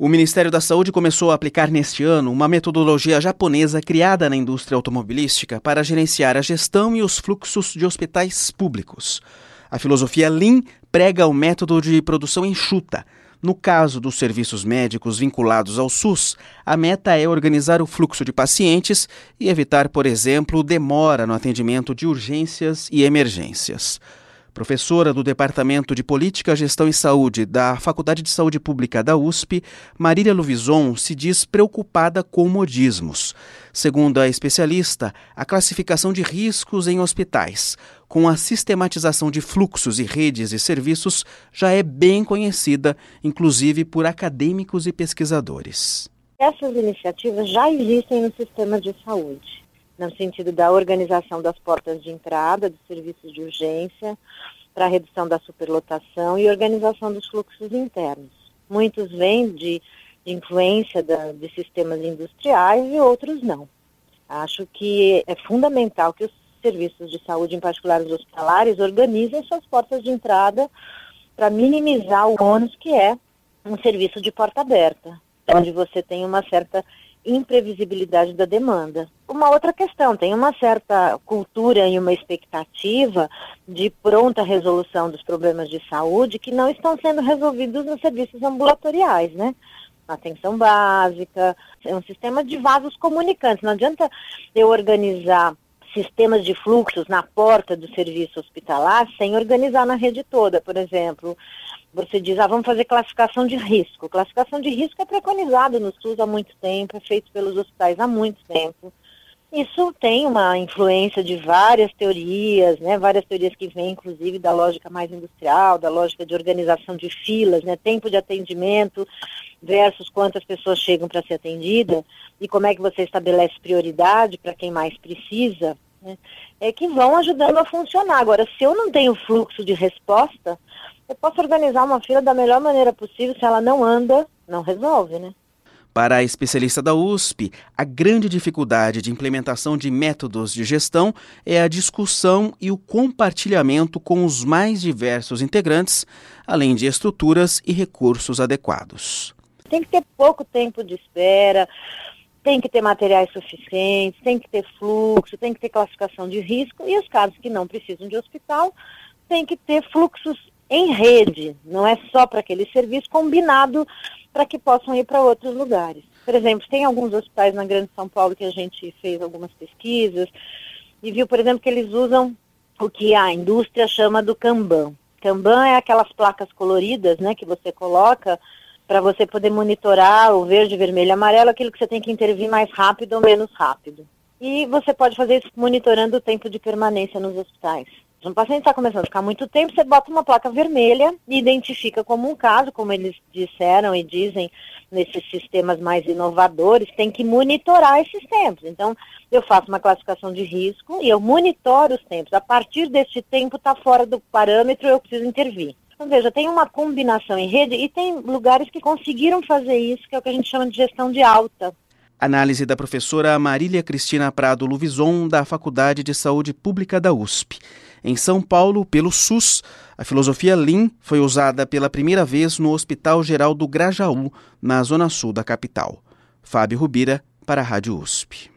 O Ministério da Saúde começou a aplicar neste ano uma metodologia japonesa criada na indústria automobilística para gerenciar a gestão e os fluxos de hospitais públicos. A filosofia Lean prega o método de produção enxuta. No caso dos serviços médicos vinculados ao SUS, a meta é organizar o fluxo de pacientes e evitar, por exemplo, demora no atendimento de urgências e emergências. Professora do Departamento de Política, Gestão e Saúde da Faculdade de Saúde Pública da USP, Marília Luvison se diz preocupada com modismos. Segundo a especialista, a classificação de riscos em hospitais, com a sistematização de fluxos e redes e serviços, já é bem conhecida, inclusive por acadêmicos e pesquisadores. Essas iniciativas já existem no sistema de saúde no sentido da organização das portas de entrada dos serviços de urgência, para a redução da superlotação e organização dos fluxos internos. Muitos vêm de, de influência da, de sistemas industriais e outros não. Acho que é fundamental que os serviços de saúde, em particular os hospitalares, organizem suas portas de entrada para minimizar o ônus que é um serviço de porta aberta, onde você tem uma certa imprevisibilidade da demanda. Uma outra questão, tem uma certa cultura e uma expectativa de pronta resolução dos problemas de saúde que não estão sendo resolvidos nos serviços ambulatoriais, né? Atenção básica, é um sistema de vasos comunicantes. Não adianta eu organizar sistemas de fluxos na porta do serviço hospitalar sem organizar na rede toda, por exemplo. Você diz, ah, vamos fazer classificação de risco. Classificação de risco é preconizado no SUS há muito tempo, é feito pelos hospitais há muito tempo. Isso tem uma influência de várias teorias, né, várias teorias que vêm, inclusive, da lógica mais industrial, da lógica de organização de filas, né, tempo de atendimento versus quantas pessoas chegam para ser atendida e como é que você estabelece prioridade para quem mais precisa, né, é que vão ajudando a funcionar. Agora, se eu não tenho fluxo de resposta, eu posso organizar uma fila da melhor maneira possível, se ela não anda, não resolve, né? Para a especialista da USP, a grande dificuldade de implementação de métodos de gestão é a discussão e o compartilhamento com os mais diversos integrantes, além de estruturas e recursos adequados. Tem que ter pouco tempo de espera, tem que ter materiais suficientes, tem que ter fluxo, tem que ter classificação de risco e os casos que não precisam de hospital, tem que ter fluxos em rede, não é só para aquele serviço combinado para que possam ir para outros lugares. Por exemplo, tem alguns hospitais na Grande São Paulo que a gente fez algumas pesquisas e viu, por exemplo, que eles usam o que a indústria chama do Kanban. Kanban é aquelas placas coloridas, né, que você coloca para você poder monitorar o verde, vermelho amarelo, aquilo que você tem que intervir mais rápido ou menos rápido. E você pode fazer isso monitorando o tempo de permanência nos hospitais. Se um paciente está começando a ficar muito tempo, você bota uma placa vermelha e identifica como um caso, como eles disseram e dizem nesses sistemas mais inovadores, tem que monitorar esses tempos. Então, eu faço uma classificação de risco e eu monitoro os tempos. A partir desse tempo está fora do parâmetro, eu preciso intervir. Então, veja, tem uma combinação em rede e tem lugares que conseguiram fazer isso, que é o que a gente chama de gestão de alta. Análise da professora Marília Cristina Prado Luvison, da Faculdade de Saúde Pública da USP. Em São Paulo, pelo SUS, a filosofia Lean foi usada pela primeira vez no Hospital Geral do Grajaú, na zona sul da capital. Fábio Rubira, para a Rádio USP.